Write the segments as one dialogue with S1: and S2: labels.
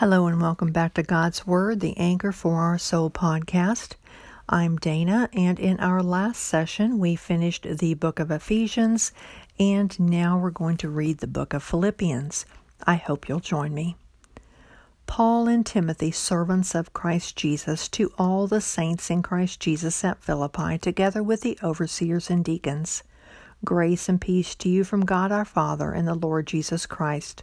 S1: Hello and welcome back to God's Word, the Anchor for Our Soul podcast. I'm Dana, and in our last session, we finished the book of Ephesians, and now we're going to read the book of Philippians. I hope you'll join me. Paul and Timothy, servants of Christ Jesus, to all the saints in Christ Jesus at Philippi, together with the overseers and deacons. Grace and peace to you from God our Father and the Lord Jesus Christ.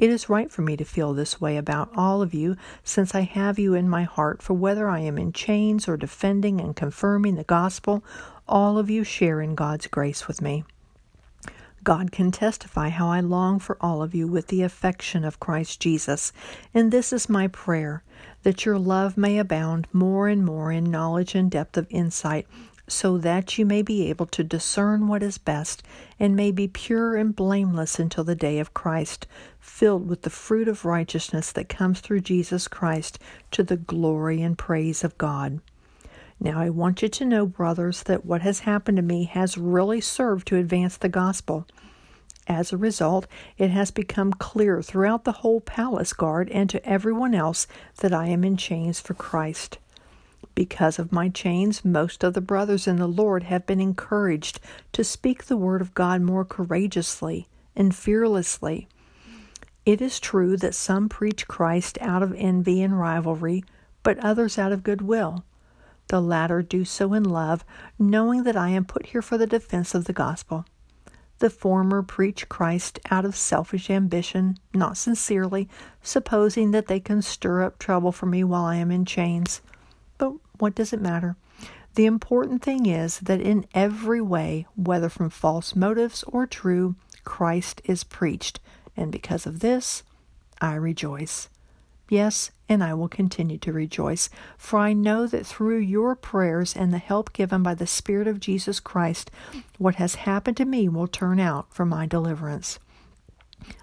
S1: It is right for me to feel this way about all of you, since I have you in my heart, for whether I am in chains or defending and confirming the gospel, all of you share in God's grace with me. God can testify how I long for all of you with the affection of Christ Jesus, and this is my prayer that your love may abound more and more in knowledge and depth of insight, so that you may be able to discern what is best and may be pure and blameless until the day of Christ, filled with the fruit of righteousness that comes through Jesus Christ to the glory and praise of God. Now, I want you to know, brothers, that what has happened to me has really served to advance the gospel. As a result, it has become clear throughout the whole palace guard and to everyone else that I am in chains for Christ. Because of my chains, most of the brothers in the Lord have been encouraged to speak the word of God more courageously and fearlessly. It is true that some preach Christ out of envy and rivalry, but others out of goodwill. The latter do so in love, knowing that I am put here for the defense of the gospel. The former preach Christ out of selfish ambition, not sincerely, supposing that they can stir up trouble for me while I am in chains. But what does it matter? The important thing is that in every way, whether from false motives or true, Christ is preached, and because of this, I rejoice. Yes, and I will continue to rejoice, for I know that through your prayers and the help given by the Spirit of Jesus Christ, what has happened to me will turn out for my deliverance.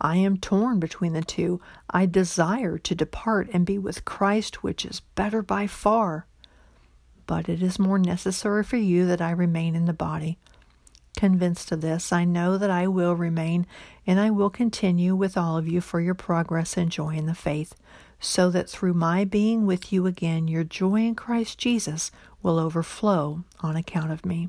S1: I am torn between the two. I desire to depart and be with Christ, which is better by far. But it is more necessary for you that I remain in the body. Convinced of this, I know that I will remain, and I will continue with all of you for your progress and joy in the faith so that through my being with you again, your joy in Christ Jesus will overflow on account of me.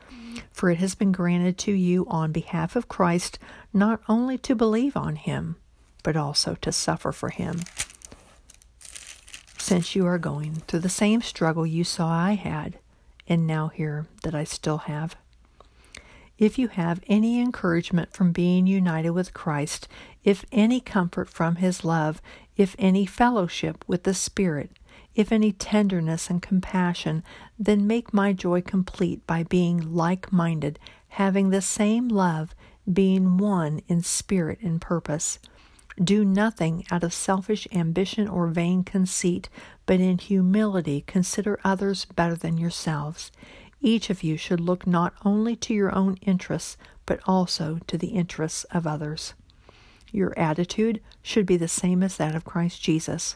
S1: For it has been granted to you on behalf of Christ not only to believe on him, but also to suffer for him. Since you are going through the same struggle you saw I had, and now hear that I still have. If you have any encouragement from being united with Christ, if any comfort from his love, if any fellowship with the Spirit, if any tenderness and compassion, then make my joy complete by being like minded, having the same love, being one in spirit and purpose. Do nothing out of selfish ambition or vain conceit, but in humility consider others better than yourselves. Each of you should look not only to your own interests, but also to the interests of others. Your attitude should be the same as that of Christ Jesus,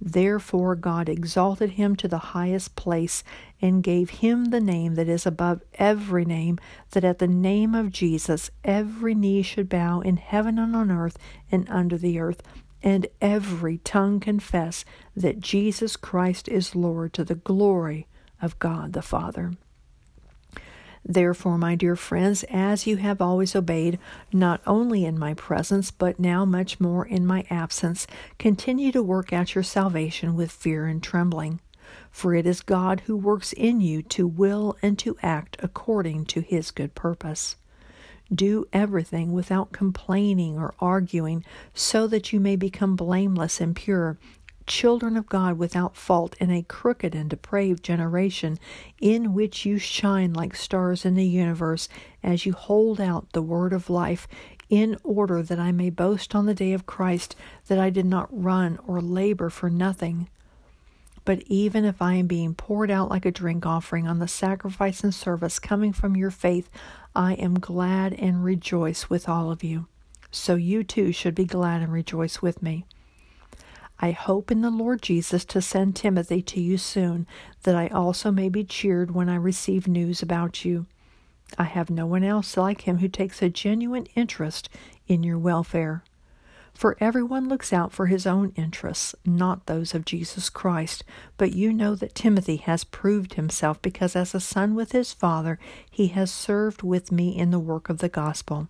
S1: Therefore God exalted him to the highest place and gave him the name that is above every name, that at the name of Jesus every knee should bow in heaven and on earth and under the earth, and every tongue confess that Jesus Christ is Lord to the glory of God the Father. Therefore, my dear friends, as you have always obeyed, not only in my presence, but now much more in my absence, continue to work out your salvation with fear and trembling. For it is God who works in you to will and to act according to his good purpose. Do everything without complaining or arguing, so that you may become blameless and pure, children of God without fault in a crooked and depraved generation, in which you shine like stars in the universe as you hold out the word of life, in order that I may boast on the day of Christ that I did not run or labor for nothing. But even if I am being poured out like a drink offering on the sacrifice and service coming from your faith, I am glad and rejoice with all of you. So you too should be glad and rejoice with me. I hope in the Lord Jesus to send Timothy to you soon, that I also may be cheered when I receive news about you. I have no one else like him who takes a genuine interest in your welfare. For everyone looks out for his own interests, not those of Jesus Christ. But you know that Timothy has proved himself, because as a son with his father, he has served with me in the work of the gospel.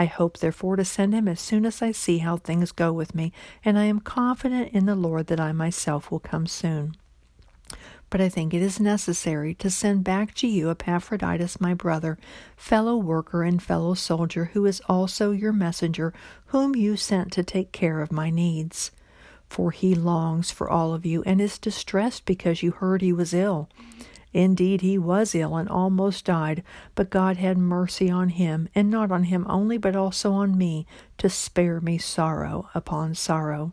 S1: I hope, therefore, to send him as soon as I see how things go with me, and I am confident in the Lord that I myself will come soon. But I think it is necessary to send back to you Epaphroditus, my brother, fellow worker and fellow soldier, who is also your messenger, whom you sent to take care of my needs. For he longs for all of you, and is distressed because you heard he was ill. Indeed, he was ill and almost died, but God had mercy on him, and not on him only, but also on me, to spare me sorrow upon sorrow.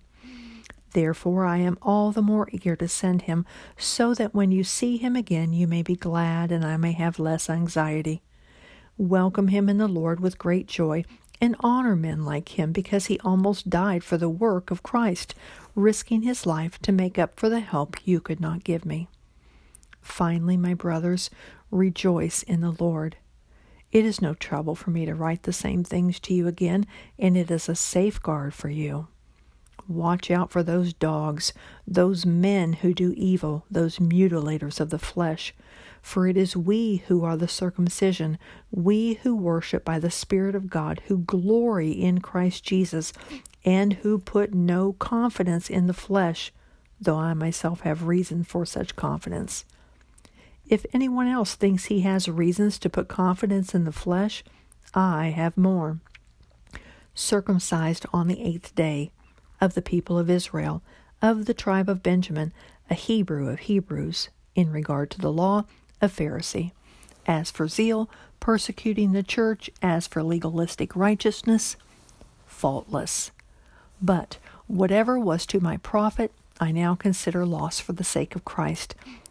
S1: Therefore, I am all the more eager to send him, so that when you see him again, you may be glad, and I may have less anxiety. Welcome him in the Lord with great joy, and honor men like him, because he almost died for the work of Christ, risking his life to make up for the help you could not give me. Finally, my brothers, rejoice in the Lord. It is no trouble for me to write the same things to you again, and it is a safeguard for you. Watch out for those dogs, those men who do evil, those mutilators of the flesh. For it is we who are the circumcision, we who worship by the Spirit of God, who glory in Christ Jesus, and who put no confidence in the flesh, though I myself have reason for such confidence. If anyone else thinks he has reasons to put confidence in the flesh, I have more. Circumcised on the eighth day, of the people of Israel, of the tribe of Benjamin, a Hebrew of Hebrews, in regard to the law, a Pharisee. As for zeal, persecuting the church, as for legalistic righteousness, faultless. But whatever was to my profit, I now consider loss for the sake of Christ.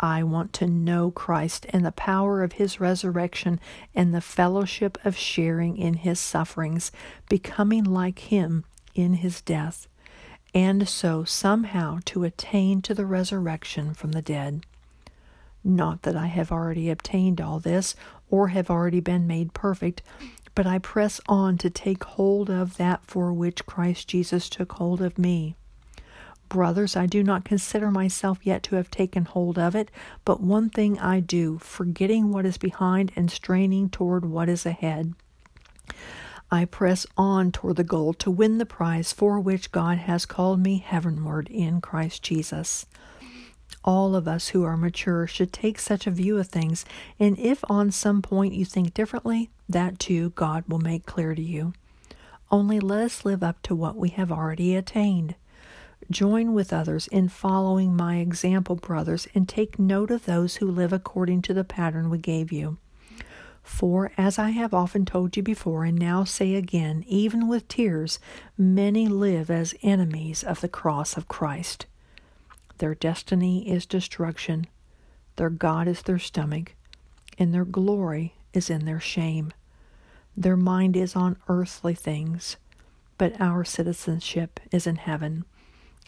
S1: I want to know Christ and the power of his resurrection and the fellowship of sharing in his sufferings, becoming like him in his death, and so somehow to attain to the resurrection from the dead. Not that I have already obtained all this or have already been made perfect, but I press on to take hold of that for which Christ Jesus took hold of me. Brothers, I do not consider myself yet to have taken hold of it, but one thing I do, forgetting what is behind and straining toward what is ahead. I press on toward the goal to win the prize for which God has called me heavenward in Christ Jesus. All of us who are mature should take such a view of things, and if on some point you think differently, that too God will make clear to you. Only let us live up to what we have already attained. Join with others in following my example, brothers, and take note of those who live according to the pattern we gave you. For, as I have often told you before, and now say again, even with tears, many live as enemies of the cross of Christ. Their destiny is destruction, their God is their stomach, and their glory is in their shame. Their mind is on earthly things, but our citizenship is in heaven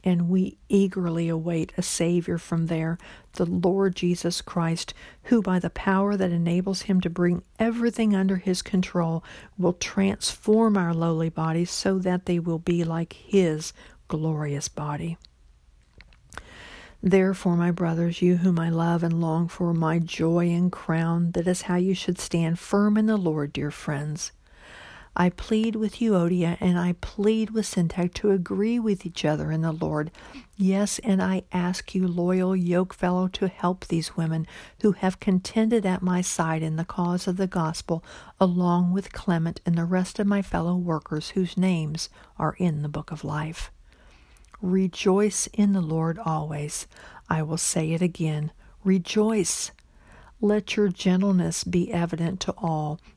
S1: and we eagerly await a Savior from there, the Lord Jesus Christ, who, by the power that enables him to bring everything under his control, will transform our lowly bodies so that they will be like his glorious body. Therefore, my brothers, you whom I love and long for, my joy and crown, that is how you should stand firm in the Lord, dear friends. I plead with Euodia and I plead with Syntyche to agree with each other in the Lord. Yes, and I ask you, loyal yokefellow, to help these women who have contended at my side in the cause of the gospel, along with Clement and the rest of my fellow workers whose names are in the book of life. Rejoice in the Lord always. I will say it again. Rejoice. Let your gentleness be evident to all.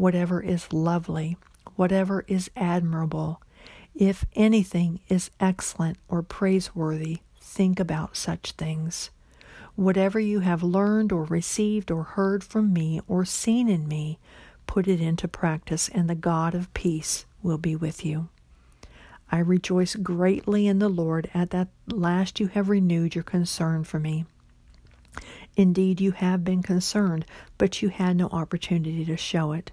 S1: whatever is lovely, whatever is admirable, if anything is excellent or praiseworthy, think about such things. Whatever you have learned or received or heard from me or seen in me, put it into practice, and the God of peace will be with you. I rejoice greatly in the Lord at that last you have renewed your concern for me. Indeed, you have been concerned, but you had no opportunity to show it.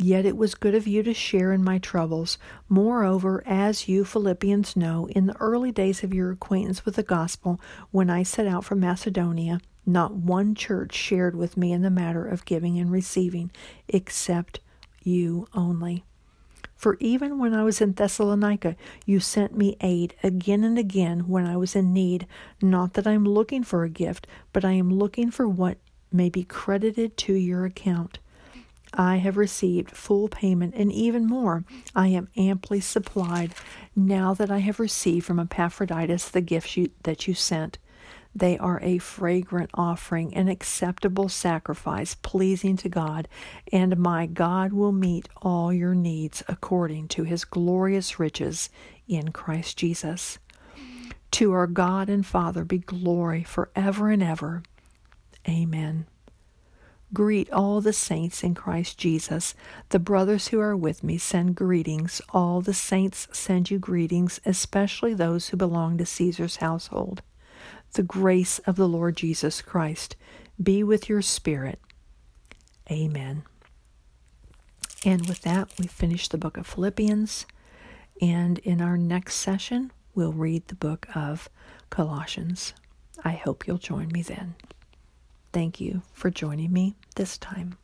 S1: Yet it was good of you to share in my troubles. Moreover, as you Philippians know, in the early days of your acquaintance with the gospel, when I set out from Macedonia, not one church shared with me in the matter of giving and receiving, except you only. For even when I was in Thessalonica, you sent me aid again and again when I was in need. Not that I am looking for a gift, but I am looking for what may be credited to your account. I have received full payment, and even more, I am amply supplied now that I have received from Epaphroditus the gifts you, that you sent. They are a fragrant offering, an acceptable sacrifice, pleasing to God, and my God will meet all your needs according to his glorious riches in Christ Jesus. To our God and Father be glory forever and ever. Amen. Greet all the saints in Christ Jesus. The brothers who are with me send greetings. All the saints send you greetings, especially those who belong to Caesar's household. The grace of the Lord Jesus Christ be with your spirit. Amen. And with that, we finish the book of Philippians. And in our next session, we'll read the book of Colossians. I hope you'll join me then. Thank you for joining me this time.